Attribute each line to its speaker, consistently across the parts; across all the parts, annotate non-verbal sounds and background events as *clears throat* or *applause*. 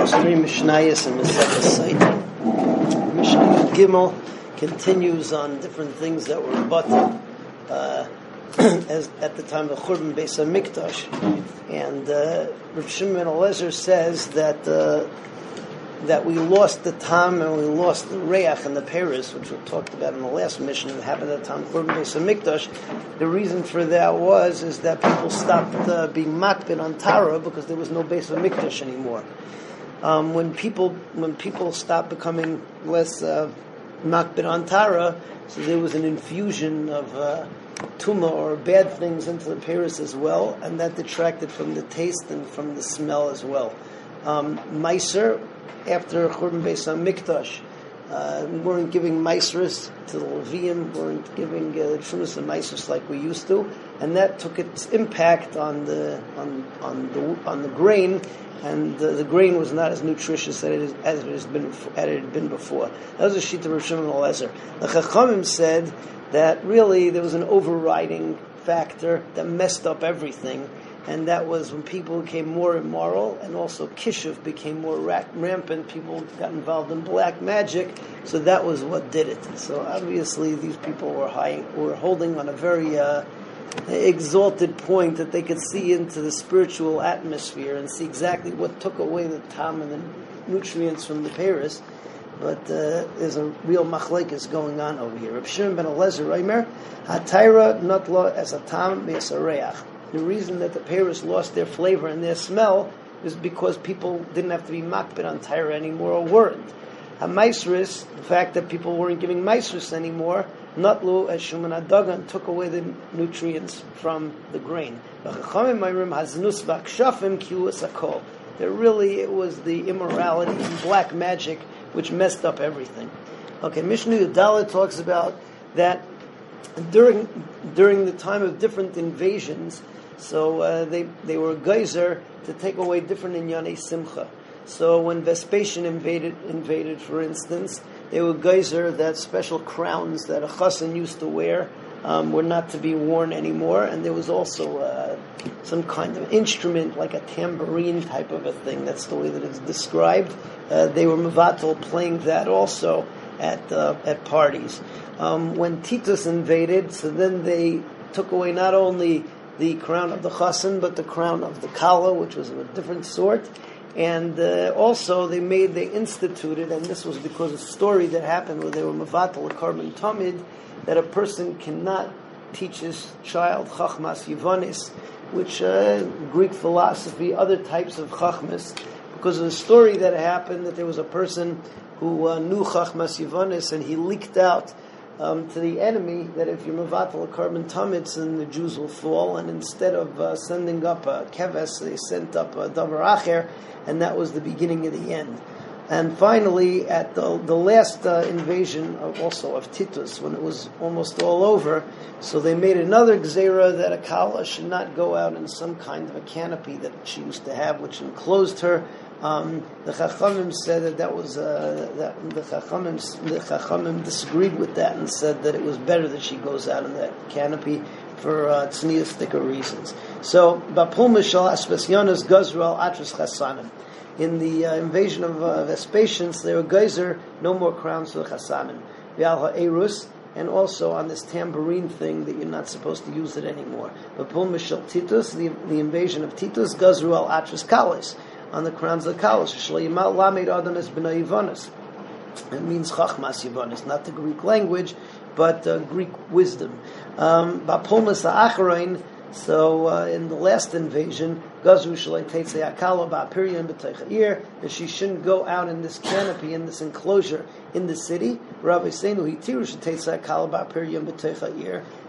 Speaker 1: There's three Mishnayos in the site. Mishnah Gimel continues on different things that were buttoned uh, *clears throat* as at the time of Churban Beis Hamikdash, and uh, Rav Shimon Eliezer says that uh, that we lost the tam and we lost the reach and the paris, which we talked about in the last mission that happened at time Churban Beis Hamikdash. The reason for that was is that people stopped uh, being makbid on Tara because there was no Beis Hamikdash anymore. Um, when people when people stopped becoming less uh, makbid Tara, so there was an infusion of uh, tuma or bad things into the paris as well, and that detracted from the taste and from the smell as well. Um, Meiser, after Churban Beis Hamikdash, uh, weren't giving maestras to the Levium, weren't giving uh, trumas and maestras like we used to, and that took its impact on the on on the on the grain, and uh, the grain was not as nutritious as it, is, as it has been as it had been before. That was a sheet of Rosh Hashanah The Chachamim said that really there was an overriding factor that messed up everything and that was when people became more immoral, and also kishuf became more rampant. People got involved in black magic, so that was what did it. So obviously, these people were high, were holding on a very uh, exalted point that they could see into the spiritual atmosphere and see exactly what took away the tam and the nutrients from the Paris. But uh, there's a real machlekes going on over here. Reb Shimon ben Eliezer Reimer, Hatayra not lo as a tam the reason that the pears lost their flavor and their smell is because people didn't have to be makbid on Tyra anymore or weren't. A maisris, the fact that people weren't giving maisris anymore, nutlu as shuman adagan took away the nutrients from the grain. There really it was the immorality and black magic which messed up everything. Okay, Mishnah Yudala talks about that during during the time of different invasions, so uh, they they were geyser to take away different inyane simcha. So when Vespasian invaded invaded, for instance, they were geyser that special crowns that a chassan used to wear um, were not to be worn anymore, and there was also uh, some kind of instrument like a tambourine type of a thing. That's the way that it's described. Uh, they were mavatal playing that also at uh, at parties. Um, when Titus invaded, so then they took away not only the crown of the chassan, but the crown of the kala, which was of a different sort. And uh, also, they made, they instituted, and this was because of a story that happened where they were mavatal, a korban tamid, that a person cannot teach his child chachmas yivanis, which uh, Greek philosophy, other types of chachmas, because of the story that happened that there was a person who uh, knew chachmas yivanis and he leaked out um, to the enemy that if you're mavatal a korban tumitz, then the Jews will fall. And instead of uh, sending up a keves, they sent up a davar acher, and that was the beginning of the end. And finally, at the, the last uh, invasion of, also of Titus, when it was almost all over, so they made another gzera that a kala should not go out in some kind of a canopy that she used to have, which enclosed her um, the Chachamim said that that was uh, that the Chachamim the Chachamim disagreed with that and said that it was better that she goes out in that canopy for uh, tznius reasons. So Bapul Mishal Aspasianas Gazral Atras Chasanim. In the uh, invasion of uh, Vespasians, there were geyser, no more crowns for Chasanim. Vial Erus, and also on this tambourine thing that you're not supposed to use it anymore. But Pul Mishal Titus, the, the invasion of Titus, Gazruel Atras Kalis on the crowns of. Shleimal. It means chachmas yivanis, not the Greek language, but uh, Greek wisdom. Um, so uh, in the last invasion, that she shouldn't go out in this canopy, in this enclosure in the city.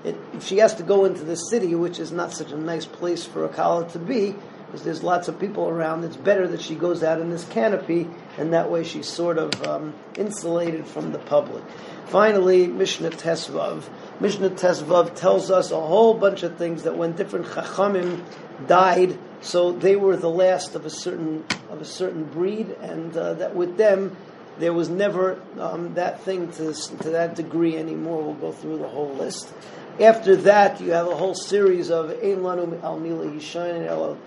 Speaker 1: If she has to go into the city, which is not such a nice place for a kala to be, because there's lots of people around. It's better that she goes out in this canopy, and that way she's sort of um, insulated from the public. Finally, Mishnah Tesvav. Mishnah Tesvav tells us a whole bunch of things that when different Chachamim died, so they were the last of a certain of a certain breed, and uh, that with them there was never um, that thing to, to that degree anymore. We'll go through the whole list. After that, you have a whole series of Ein Lanu Al and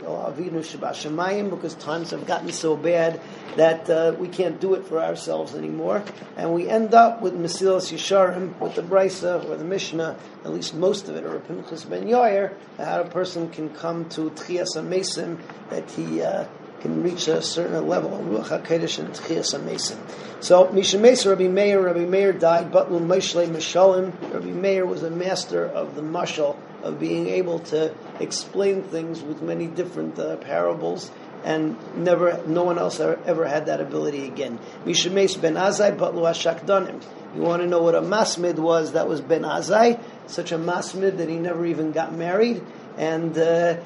Speaker 1: Avinu because times have gotten so bad that uh, we can't do it for ourselves anymore. And we end up with Mesilas Yesharim, with the Brisa or the Mishnah, at least most of it, or Pinchas Ben Yair, how a person can come to Tchias HaMesim, that he uh, can reach a certain level of Ruach HaKodesh and Tchias HaMesim. So, Misha Rabbi Meir, Rabbi Meir died, but Meshle Mishalim. Rabbi Meir was a master of the mashal, of being able to explain things with many different uh, parables, and never, no one else ever, had that ability again. Mishemesh Ben Azai, but Ashakdanim. You want to know what a masmid was? That was Ben Azai, such a masmid that he never even got married, and uh,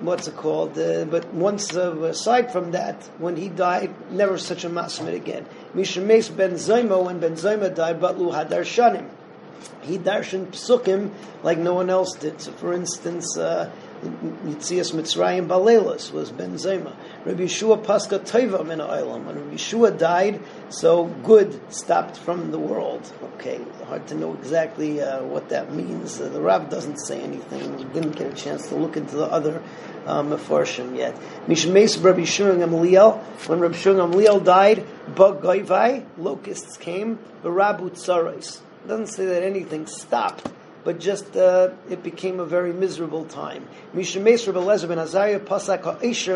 Speaker 1: what's it called? Uh, but once uh, aside from that, when he died, never such a masmid again. Mishemes ben Zayma, when Ben Zayma died, but Batlu Hadarshanim. He darshan psukim like no one else did. So, for instance, uh, Yitzias Mitzrayim Balelas was Ben Zema. Rabbi Yeshua Pascha Teva Min When Rabbi Yeshua died, so good stopped from the world. Okay, hard to know exactly uh, what that means. Uh, the Rav doesn't say anything. We didn't get a chance to look into the other Mefarshim yet. Mishmeis Rabbi Shurang Amliel. When Rabbi Shurang Amliel died, Bug locusts came, Barabu Tsarais. Doesn't say that anything stopped but just uh, it became a very miserable time.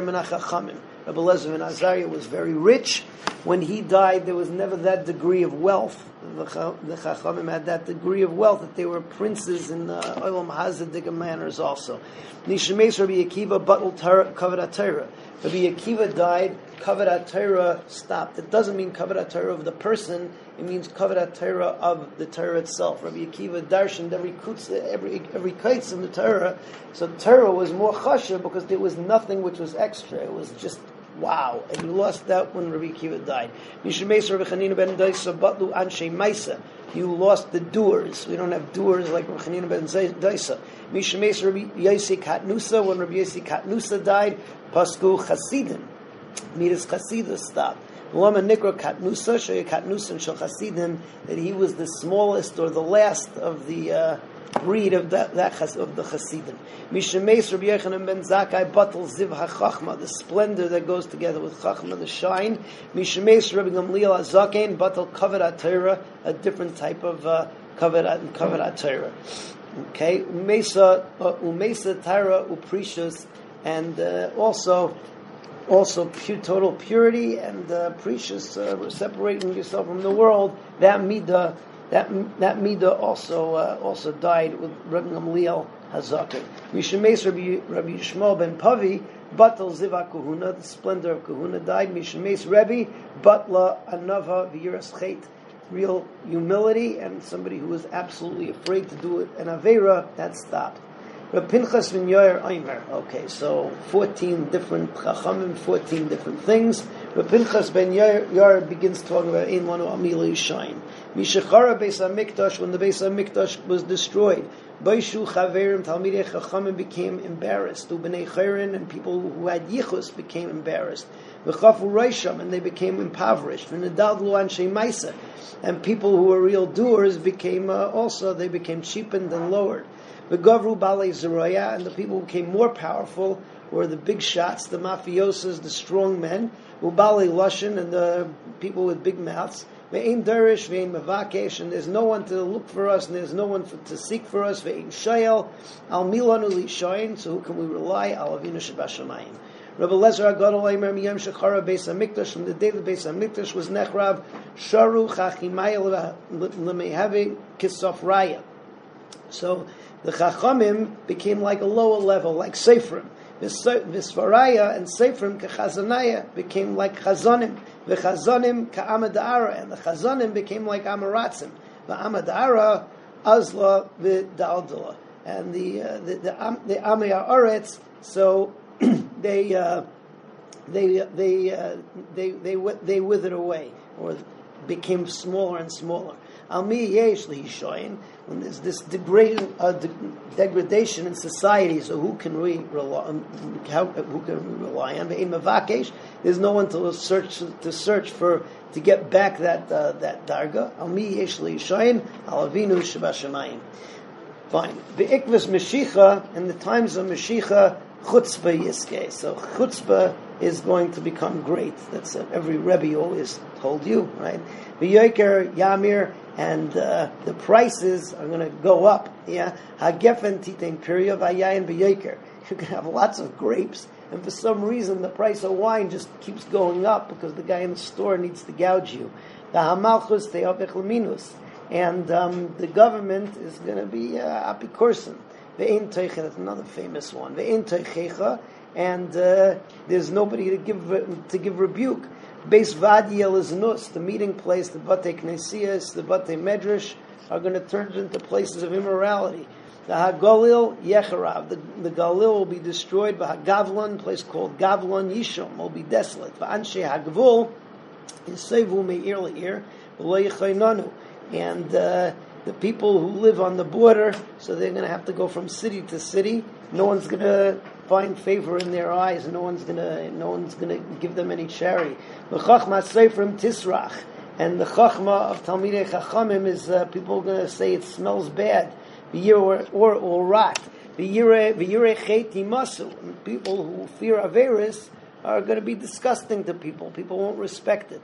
Speaker 1: Menachachamim. Rabbi Lezer ben Azariah was very rich. When he died, there was never that degree of wealth. The, Chachamim had that degree of wealth that they were princes in uh, Olam Hazadik manners also. Nishemes Rabbi Akiva battle kavod Torah. Rabbi Akiva died, kavod Torah stopped. It doesn't mean kavod Torah of the person it means kavod Torah of the Torah itself. Rabbi Akiva darshaned every kutz, every every kites in the Torah. So Torah was more chasha because there was nothing which was extra. It was just wow. And you lost that when Rabbi Akiva died. You lost the doers. We don't have doers like Rabbi Chanina ben Daisa. Mishemes Rabbi Yossi Katnusa. When Rabbi Yossi Katnusa died, Pasku Chasidim. Midas Chasidus stopped. Lama Nikra Katnusa, Shoya Katnusa and Shachasidim, that he was the smallest or the last of the uh, breed of that, that of the Chasidim. Mishemes Rabbi Yochanan ben Zakai Batal Ziv HaChachma, the splendor that goes together with Chachma, the shine. Mishemes Rabbi Gamliel Azaken Batal Kavod Torah, a different type of uh, Kavod Torah. Okay, Umesa uh, Umesa Torah Uprecious, and uh, also also pure, total purity and uh, precious, uh, separating yourself from the world. That midah, that that midah also uh, also died with Rabbi Gamliel Hazakin. Mishemes Rabbi Rabbi Yishmael ben Pavi. Batal Ziva Kahuna, the splendor of Kahuna died. Mishemes Rebbe, Batla Anava V'yiras Chet, real humility and somebody who was absolutely afraid to do it. And Avera, that stopped. Reb Pinchas ben Yair. Okay, so 14 different chachamim, 14 different things. Reb Pinchas ben Yair begins talking about Ein Lanu Amili Shine. Mishachara Beis HaMikdash, when the Beis HaMikdash was destroyed, Baishu Chaverim Talmidei Chachamim became embarrassed. Ubnei Chayrin and people who had yichus became embarrassed. V'chafu Reisham and they became impoverished. V'nedadlu Anshe Maisa and people who were real doers became uh, also they became cheapened and lowered. The Gavru Bale Zeroya, and the people became more powerful were the big shots, the mafiosos, the strong men, Ubale Lushan, and the people with big mouths. Ve'in Derish, ve'in Mavakesh, and there's no one to look for us, and there's no one for, to seek for us. Ve'in Shayel, Al Milanu Lishayin, so who can we rely? Al Avinu Shabashamayim. Rabbi Lezer Agadol Eimer Miyam Shechara Beis Hamikdash from the day the Beis Hamikdash was Nechrav Sharu Chachimayel Lemehavi Kisof Raya. So the Chachamim became like a lower level, like Seifrim. Visvaraya and Seifrim Kechazanaya became like Chazonim. The Chazonim Ka'amadara, and the Chazonim became like Amaratzim. The Amadara, Azla, the Daldala. And the, uh, the, the, the Amaya so *clears throat* they, uh, they, they, uh, they, they, they withered away, or became smaller and smaller. Al mi yesh lihishoyin. When there's this degrading, uh, de- degradation in society, so who can we rely? on? How, who can we rely on? There's no one to search to search for to get back that uh, that darga. Al mi yesh lihishoyin. Al avinu shabashamayim. Fine. Be'ikvas Mashiach, in the times of Mashiach, chutzpah yiske. So chutzpah is going to become great. That's what every Rebbe always told you, right? V'yoker Yamir, and uh, the prices are going to go up. Yeah, Hagefen titen piria v'yayin b'yoker. You can have lots of grapes, and for some reason the price of wine just keeps going up because the guy in the store needs to gouge you. The hamalchus te'avich minus and um, the government is going to be uh, apikorsim. Ve'in teicha, that's another famous one. Ve'in teichecha, and uh, there's nobody to give to give rebuke. Beis Vadiel is nus, the meeting place, the Bate Knesias, the Bate Medrash are going to turn into places of immorality. The Hagalil Yecharav, the, the Galil will be destroyed. The Hagavlon, place called Gavlon Yishom, will be desolate. The Hagvul, Yisevu Me'ir Le'ir, Lo and uh, the people who live on the border, so they're going to have to go from city to city. No one's going to find favor in their eyes. No one's to no one's to give them any charity. The chachma seifrim tisrach, and the chachma of Talmidei Chachamim is uh, people are to say it smells bad, or or will rot. masu. People who fear averis are going to be disgusting to people. People won't respect it.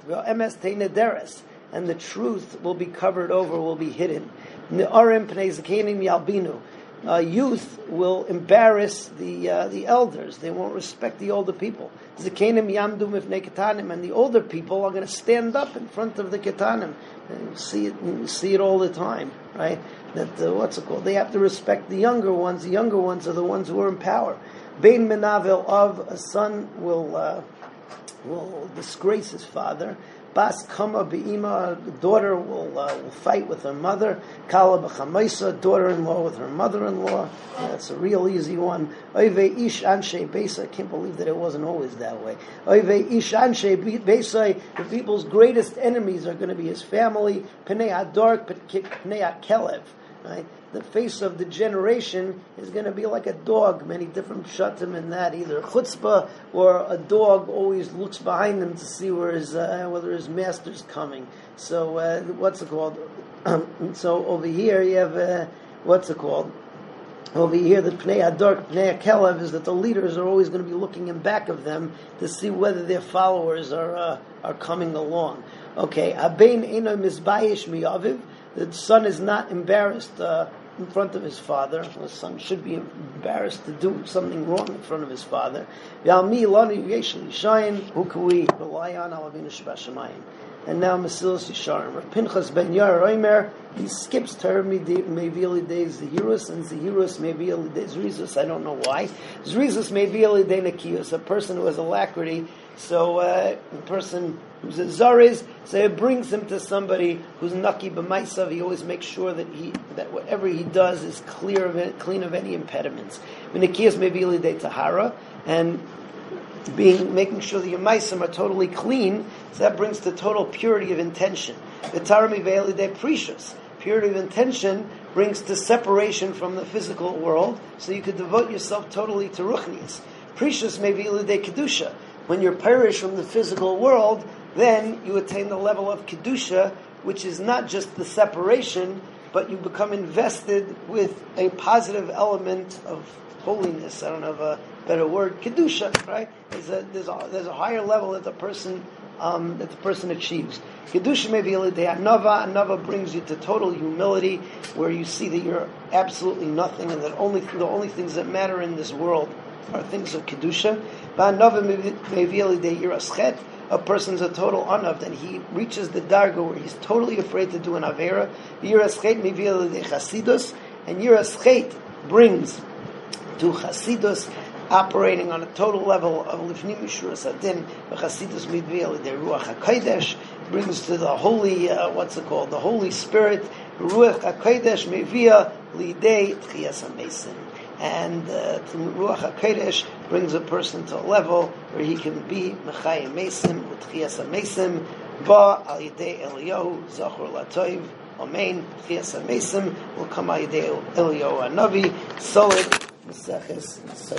Speaker 1: And the truth will be covered over, will be hidden. yalbinu. Uh, youth will embarrass the uh, the elders. They won't respect the older people. Zakenim yamdum yamdu ketanim, and the older people are going to stand up in front of the ketanim. You see it, see it all the time, right? That uh, what's it called? They have to respect the younger ones. The younger ones are the ones who are in power. Bein menavel of a son will uh, will disgrace his father. Bas kama be'ima, daughter will, uh, will fight with her mother. Kala b'chamaisa, daughter-in-law with her mother-in-law. That's a real easy one. Oive ish anshe beisa. I can't believe that it wasn't always that way. Oive ish anshe beisa. The people's greatest enemies are going to be his family. Pnei adark, pnei kelev. Right? The face of the generation is going to be like a dog. Many different shatim in that, either chutzpah or a dog always looks behind him to see where his uh, whether his master's coming. So uh, what's it called? *clears throat* so over here you have uh, what's it called? Over here, the Pnei Adark, Pnei Kelev is that the leaders are always going to be looking in back of them to see whether their followers are uh, are coming along. Okay, Abein Eno Mizbayish Miyaviv the son is not embarrassed uh, in front of his father. The son should be embarrassed to do something wrong in front of his father. Who can we rely on? And now Mesilas Yesharim. Pinchas ben Yair Oimer, he skips Torah Mevili days Zehirus and Zehirus Mevili days Zrizus. I don't know why. Zrizus Mevili day Nekius, a person who has alacrity. So uh, a person who's a Zariz, so it brings him to somebody who's Naki B'maisav. He always makes sure that he that whatever he does is clear of it, clean of any impediments. Nekius Mevili day Tahara, and being making sure that your meisim are totally clean, so that brings the total purity of intention. The tarami de precious. Purity of intention brings to separation from the physical world, so you could devote yourself totally to ruchnias. Precious may be de kedusha. When you're perished from the physical world, then you attain the level of kedusha, which is not just the separation, but you become invested with a positive element of holiness. I don't have a better word, kedusha, right? There's a, there's a, there's a higher level that the person um, that the person achieves. Kedusha may be a anava. Anava brings you to total humility, where you see that you're absolutely nothing, and that only the only things that matter in this world are things of kedusha. Anava may be a person's a total unavd, and he reaches the darga where he's totally afraid to do an avera. Yiraschet be chasidus, and yiraschet brings to chasidus operating on a total level of Lifnim Mishuras Adin, Chasidus Midvil, the Ruach HaKodesh, brings to the holy, uh, what's it called, the Holy Spirit, Ruach HaKodesh Mevia Lidei Tchias HaMesim. And uh, Ruach HaKodesh brings a person to a level where he can be Mechayim Mesim, with Tchias HaMesim, Ba Al Yidei Eliyahu, Zachor Latoiv, Amen. Chias Amesim will come Ayidei Elio Anavi. Solid Maseches.